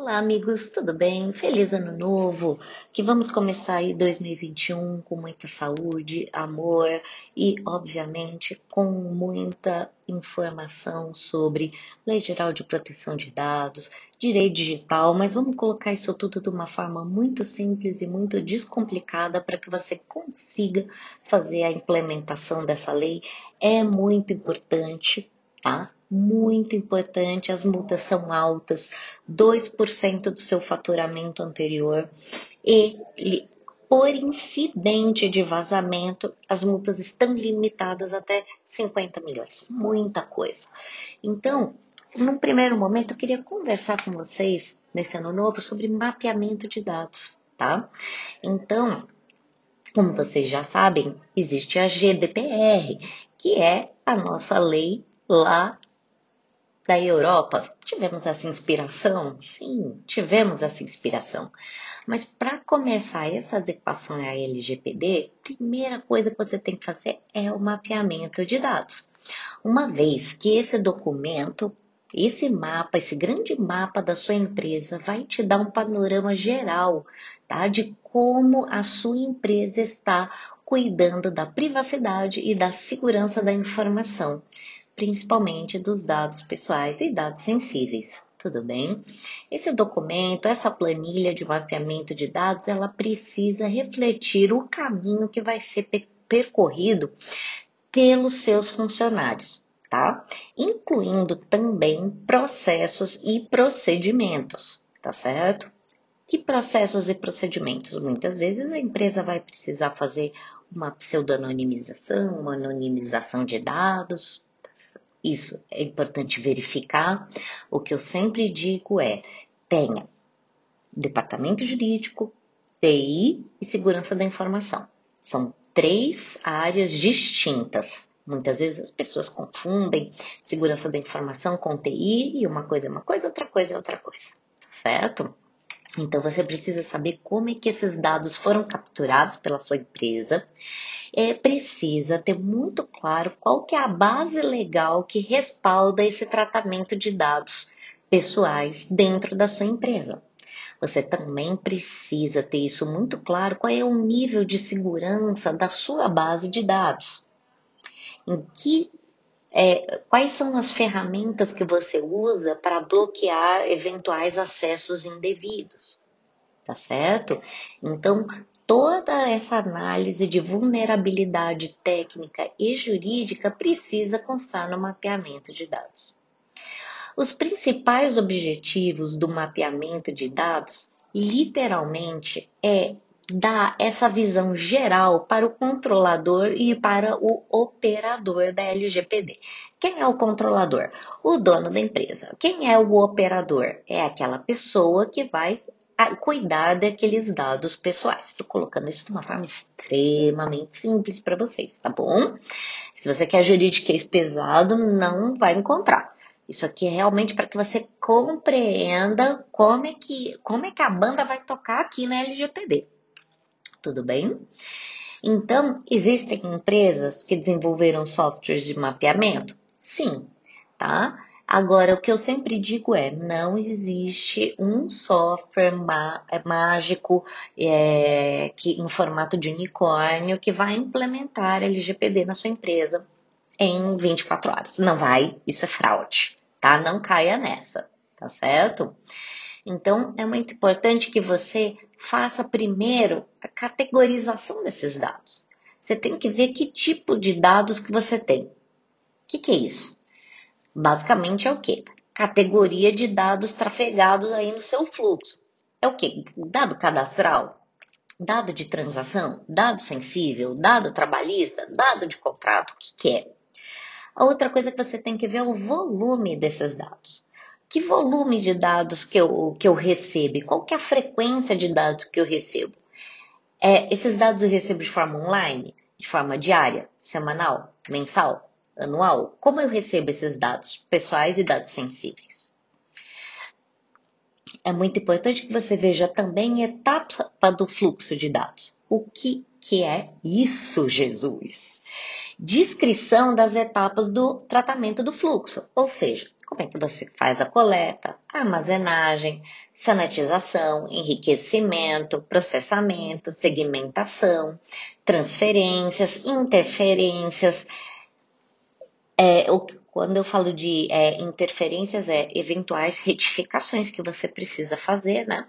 Olá, amigos, tudo bem? Feliz ano novo! Que vamos começar aí 2021 com muita saúde, amor e, obviamente, com muita informação sobre Lei Geral de Proteção de Dados, direito digital, mas vamos colocar isso tudo de uma forma muito simples e muito descomplicada para que você consiga fazer a implementação dessa lei. É muito importante, tá? muito importante, as multas são altas, 2% do seu faturamento anterior e por incidente de vazamento, as multas estão limitadas até 50 milhões, muita coisa. Então, num primeiro momento, eu queria conversar com vocês nesse ano novo sobre mapeamento de dados, tá? Então, como vocês já sabem, existe a GDPR, que é a nossa lei lá da Europa, tivemos essa inspiração? Sim, tivemos essa inspiração. Mas para começar essa adequação à LGPD, primeira coisa que você tem que fazer é o mapeamento de dados. Uma vez que esse documento, esse mapa, esse grande mapa da sua empresa vai te dar um panorama geral, tá? De como a sua empresa está cuidando da privacidade e da segurança da informação principalmente dos dados pessoais e dados sensíveis. Tudo bem? Esse documento, essa planilha de mapeamento de dados, ela precisa refletir o caminho que vai ser percorrido pelos seus funcionários, tá? Incluindo também processos e procedimentos, tá certo? Que processos e procedimentos? Muitas vezes a empresa vai precisar fazer uma pseudonimização, uma anonimização de dados, isso é importante verificar. O que eu sempre digo é: tenha departamento jurídico, TI e segurança da informação. São três áreas distintas. Muitas vezes as pessoas confundem segurança da informação com TI e uma coisa é uma coisa, outra coisa é outra coisa, certo? Então você precisa saber como é que esses dados foram capturados pela sua empresa é, precisa ter muito claro qual que é a base legal que respalda esse tratamento de dados pessoais dentro da sua empresa. Você também precisa ter isso muito claro, qual é o nível de segurança da sua base de dados. Em que é, quais são as ferramentas que você usa para bloquear eventuais acessos indevidos? Tá certo? Então, toda essa análise de vulnerabilidade técnica e jurídica precisa constar no mapeamento de dados. Os principais objetivos do mapeamento de dados, literalmente, é dar essa visão geral para o controlador e para o operador da LGPD. Quem é o controlador? O dono da empresa. Quem é o operador? É aquela pessoa que vai cuidar daqueles dados pessoais. Estou colocando isso de uma forma extremamente simples para vocês, tá bom? Se você quer juridiquês pesado, não vai encontrar. Isso aqui é realmente para que você compreenda como é que como é que a banda vai tocar aqui na LGPD. Tudo bem? Então, existem empresas que desenvolveram softwares de mapeamento? Sim, tá? Agora, o que eu sempre digo é: não existe um software é, mágico é, que, em formato de unicórnio que vai implementar LGPD na sua empresa em 24 horas. Não vai, isso é fraude, tá? Não caia nessa, tá certo? Então, é muito importante que você faça primeiro a categorização desses dados. Você tem que ver que tipo de dados que você tem. O que, que é isso? Basicamente é o quê? Categoria de dados trafegados aí no seu fluxo. É o quê? Dado cadastral, dado de transação, dado sensível, dado trabalhista, dado de contrato, o que, que é? A outra coisa que você tem que ver é o volume desses dados. Que volume de dados que eu, que eu recebo? Qual que é a frequência de dados que eu recebo? É, esses dados eu recebo de forma online, de forma diária, semanal, mensal? anual, como eu recebo esses dados pessoais e dados sensíveis? É muito importante que você veja também etapa do fluxo de dados. O que, que é isso, Jesus? Descrição das etapas do tratamento do fluxo, ou seja, como é que você faz a coleta, armazenagem, sanitização, enriquecimento, processamento, segmentação, transferências, interferências. É, o, quando eu falo de é, interferências, é eventuais retificações que você precisa fazer, né?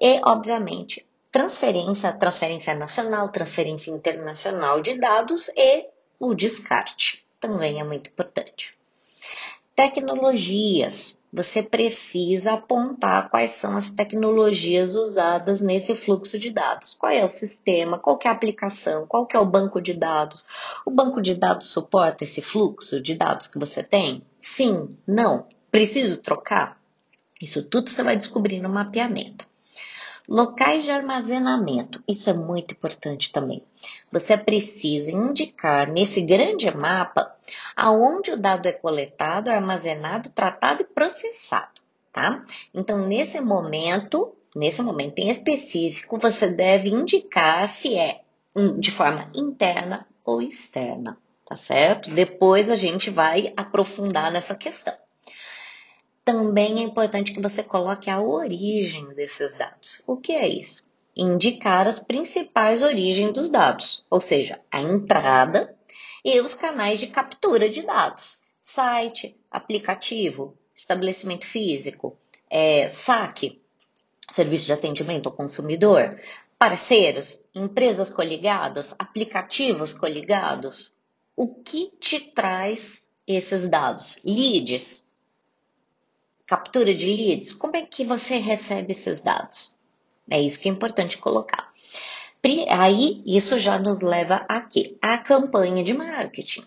E, obviamente, transferência, transferência nacional, transferência internacional de dados e o descarte. Também é muito importante. Tecnologias. Você precisa apontar quais são as tecnologias usadas nesse fluxo de dados. Qual é o sistema, qual é a aplicação, qual é o banco de dados. O banco de dados suporta esse fluxo de dados que você tem? Sim, não. Preciso trocar? Isso tudo você vai descobrir no mapeamento. Locais de armazenamento, isso é muito importante também. Você precisa indicar nesse grande mapa aonde o dado é coletado, armazenado, tratado e processado, tá? Então, nesse momento, nesse momento em específico, você deve indicar se é de forma interna ou externa, tá certo? Depois a gente vai aprofundar nessa questão também é importante que você coloque a origem desses dados. O que é isso? Indicar as principais origens dos dados, ou seja, a entrada e os canais de captura de dados: site, aplicativo, estabelecimento físico, é, saque, serviço de atendimento ao consumidor, parceiros, empresas coligadas, aplicativos coligados. O que te traz esses dados? Leads, captura de leads, como é que você recebe esses dados? É isso que é importante colocar. Aí, isso já nos leva aqui, a campanha de marketing.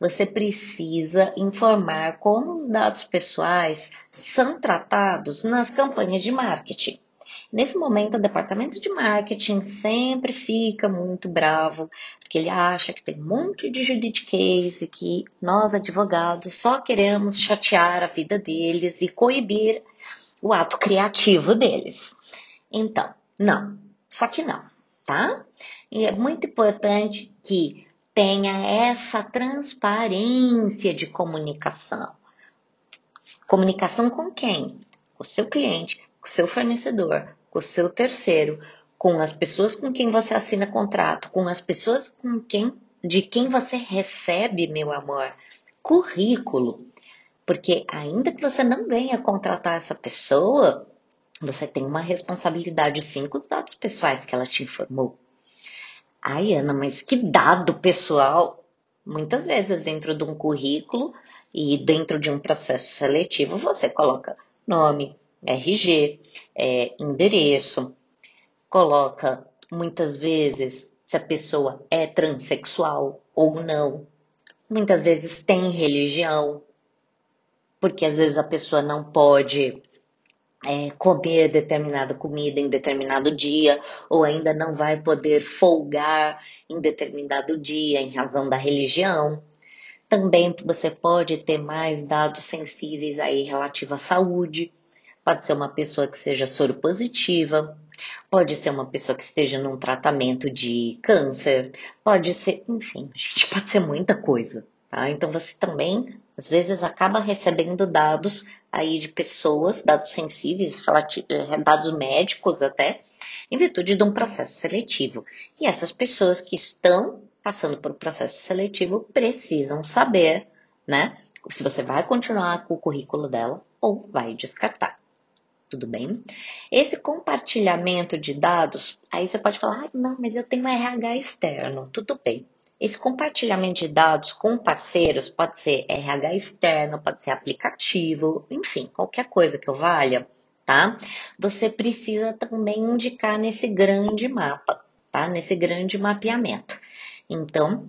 Você precisa informar como os dados pessoais são tratados nas campanhas de marketing. Nesse momento, o departamento de marketing sempre fica muito bravo, porque ele acha que tem um monte de juridiquês e que nós, advogados, só queremos chatear a vida deles e coibir o ato criativo deles. Então, não. Só que não, tá? E é muito importante que tenha essa transparência de comunicação. Comunicação com quem? Com o seu cliente, com o seu fornecedor, com o seu terceiro, com as pessoas com quem você assina contrato, com as pessoas com quem de quem você recebe, meu amor, currículo. Porque ainda que você não venha contratar essa pessoa, você tem uma responsabilidade sim com os dados pessoais que ela te informou. Ai, Ana, mas que dado pessoal? Muitas vezes dentro de um currículo e dentro de um processo seletivo você coloca nome, RG, é, endereço, coloca muitas vezes se a pessoa é transexual ou não. Muitas vezes tem religião, porque às vezes a pessoa não pode é, comer determinada comida em determinado dia, ou ainda não vai poder folgar em determinado dia em razão da religião. Também você pode ter mais dados sensíveis aí relativo à saúde. Pode ser uma pessoa que seja soro positiva, pode ser uma pessoa que esteja num tratamento de câncer, pode ser, enfim, gente, pode ser muita coisa, tá? Então você também, às vezes, acaba recebendo dados aí de pessoas, dados sensíveis, eh, dados médicos até, em virtude de um processo seletivo. E essas pessoas que estão passando por um processo seletivo precisam saber, né, se você vai continuar com o currículo dela ou vai descartar tudo bem? Esse compartilhamento de dados, aí você pode falar, ah, não, mas eu tenho um RH externo, tudo bem. Esse compartilhamento de dados com parceiros pode ser RH externo, pode ser aplicativo, enfim, qualquer coisa que eu valha, tá? Você precisa também indicar nesse grande mapa, tá? Nesse grande mapeamento. Então,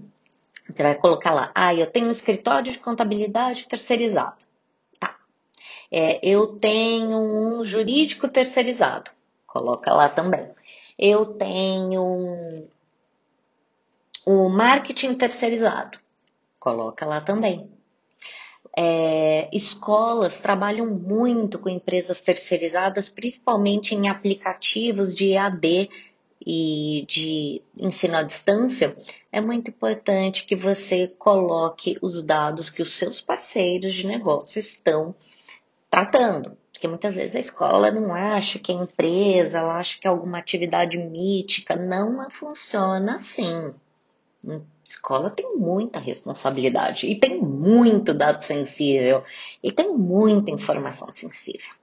você vai colocar lá, ah, eu tenho um escritório de contabilidade terceirizado. É, eu tenho um jurídico terceirizado, coloca lá também. Eu tenho um, um marketing terceirizado, coloca lá também. É, escolas trabalham muito com empresas terceirizadas, principalmente em aplicativos de EAD e de ensino à distância, é muito importante que você coloque os dados que os seus parceiros de negócio estão tratando. Porque muitas vezes a escola não acha que é empresa, ela acha que é alguma atividade mítica. Não funciona assim. A escola tem muita responsabilidade e tem muito dado sensível e tem muita informação sensível.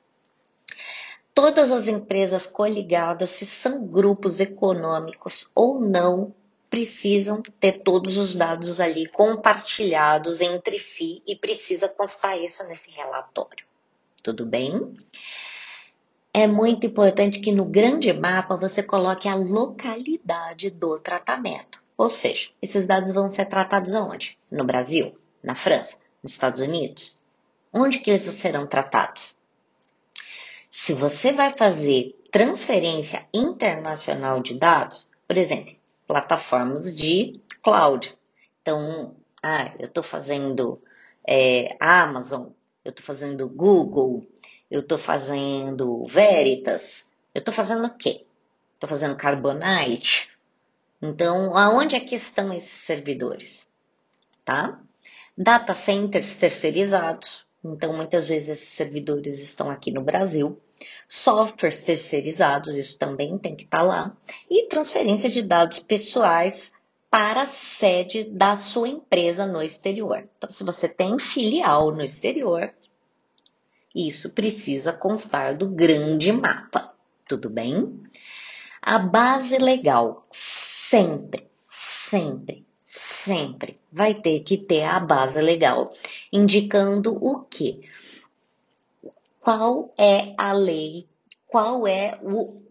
Todas as empresas coligadas, se são grupos econômicos ou não, precisam ter todos os dados ali compartilhados entre si e precisa constar isso nesse relatório. Tudo bem? É muito importante que no grande mapa você coloque a localidade do tratamento. Ou seja, esses dados vão ser tratados aonde? No Brasil? Na França? Nos Estados Unidos? Onde que eles serão tratados? Se você vai fazer transferência internacional de dados, por exemplo, plataformas de cloud. Então, ah, eu estou fazendo é, Amazon, eu estou fazendo Google, eu estou fazendo Veritas, eu estou fazendo o quê? Estou fazendo Carbonite. Então, aonde é que estão esses servidores? Tá? Data centers terceirizados. Então, muitas vezes esses servidores estão aqui no Brasil. Softwares terceirizados, isso também tem que estar tá lá. E transferência de dados pessoais para a sede da sua empresa no exterior. Então, se você tem filial no exterior, isso precisa constar do grande mapa. Tudo bem? A base legal sempre, sempre sempre vai ter que ter a base legal, indicando o que? Qual é a lei, qual é o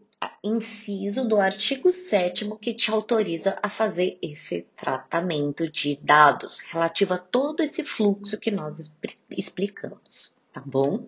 inciso do artigo 7 que te autoriza a fazer esse tratamento de dados relativo a todo esse fluxo que nós explicamos, tá bom?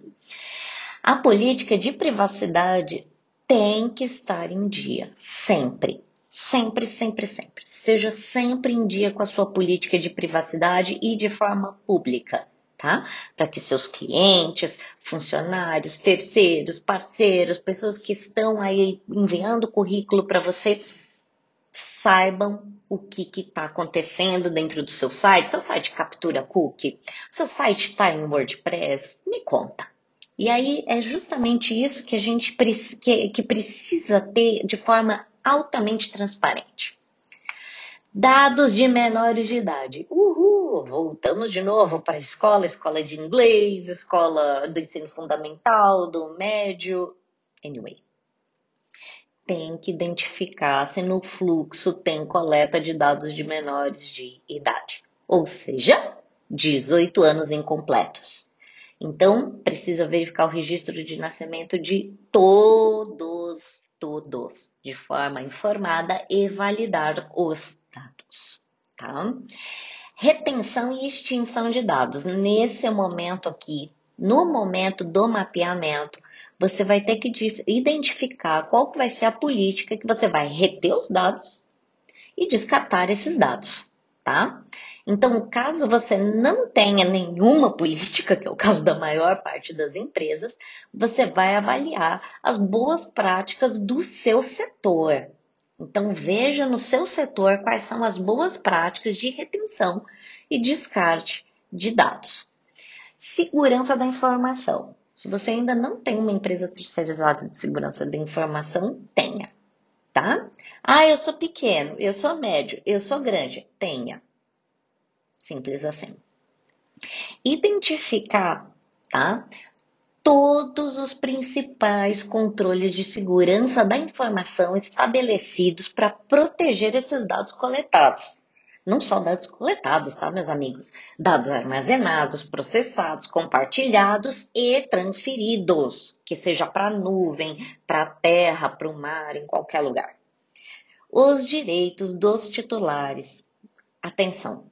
A política de privacidade tem que estar em dia, sempre. Sempre, sempre, sempre. Esteja sempre em dia com a sua política de privacidade e de forma pública, tá? Para que seus clientes, funcionários, terceiros, parceiros, pessoas que estão aí enviando currículo para você saibam o que está acontecendo dentro do seu site. Seu site captura cookie? Seu site está em WordPress? Me conta. E aí é justamente isso que a gente que, que precisa ter de forma altamente transparente. Dados de menores de idade. Uhul! Voltamos de novo para a escola, escola de inglês, escola do ensino fundamental, do médio. Anyway. Tem que identificar se no fluxo tem coleta de dados de menores de idade. Ou seja, 18 anos incompletos. Então, precisa verificar o registro de nascimento de todos todos de forma informada e validar os dados, tá? Retenção e extinção de dados. Nesse momento aqui, no momento do mapeamento, você vai ter que identificar qual vai ser a política que você vai reter os dados e descartar esses dados, tá? Então, caso você não tenha nenhuma política, que é o caso da maior parte das empresas, você vai avaliar as boas práticas do seu setor. Então, veja no seu setor quais são as boas práticas de retenção e descarte de dados. Segurança da informação. Se você ainda não tem uma empresa terceirizada de segurança da informação, tenha, tá? Ah, eu sou pequeno, eu sou médio, eu sou grande, tenha. Simples assim. Identificar, tá? Todos os principais controles de segurança da informação estabelecidos para proteger esses dados coletados. Não só dados coletados, tá, meus amigos? Dados armazenados, processados, compartilhados e transferidos, que seja para a nuvem, para a terra, para o mar, em qualquer lugar. Os direitos dos titulares. Atenção,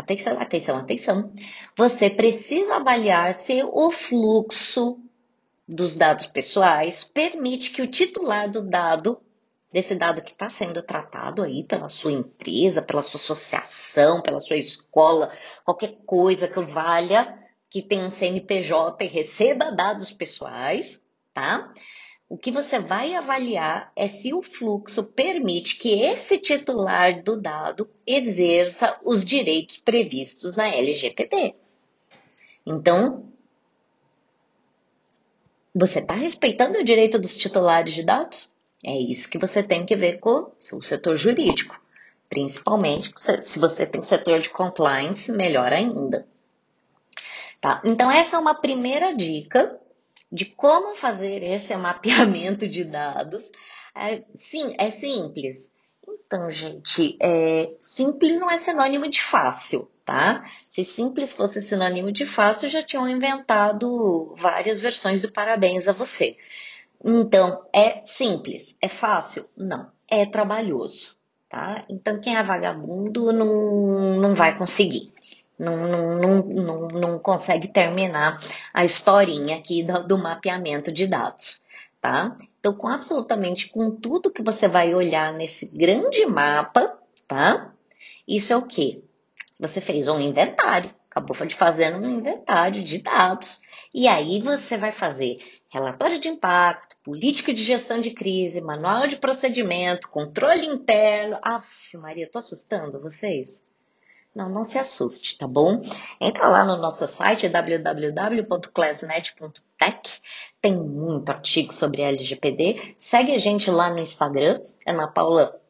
Atenção, atenção, atenção. Você precisa avaliar se o fluxo dos dados pessoais permite que o titular do dado, desse dado que está sendo tratado aí pela sua empresa, pela sua associação, pela sua escola, qualquer coisa que valha, que tenha um CNPJ e receba dados pessoais, tá? O que você vai avaliar é se o fluxo permite que esse titular do dado exerça os direitos previstos na LGPD. Então, você está respeitando o direito dos titulares de dados? É isso que você tem que ver com o setor jurídico. Principalmente se você tem setor de compliance, melhor ainda. Tá? Então, essa é uma primeira dica de como fazer esse mapeamento de dados. É, sim, é simples. Então, gente, é, simples não é sinônimo de fácil, tá? Se simples fosse sinônimo de fácil, já tinham inventado várias versões do parabéns a você. Então, é simples, é fácil? Não, é trabalhoso, tá? Então, quem é vagabundo não, não vai conseguir não, não, não, não, consegue terminar a historinha aqui do, do mapeamento de dados, tá? Então, com absolutamente com tudo que você vai olhar nesse grande mapa, tá? Isso é o quê? Você fez um inventário, acabou de fazer um inventário de dados. E aí você vai fazer relatório de impacto, política de gestão de crise, manual de procedimento, controle interno. Aff, Maria, tô assustando vocês? Não, não se assuste, tá bom? Entra lá no nosso site www.classnet.tech. Tem muito artigo sobre LGPD. Segue a gente lá no Instagram, Ana Paula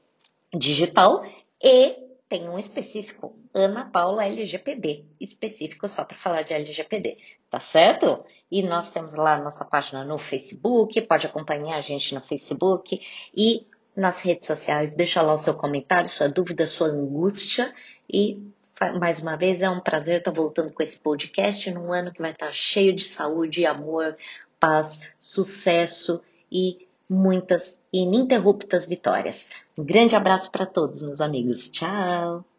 Digital, e tem um específico, Ana Paula LGPD, específico só para falar de LGPD, tá certo? E nós temos lá a nossa página no Facebook, pode acompanhar a gente no Facebook e nas redes sociais. Deixa lá o seu comentário, sua dúvida, sua angústia e mais uma vez é um prazer estar voltando com esse podcast num ano que vai estar cheio de saúde, amor, paz, sucesso e muitas ininterruptas vitórias. Um grande abraço para todos, meus amigos. Tchau!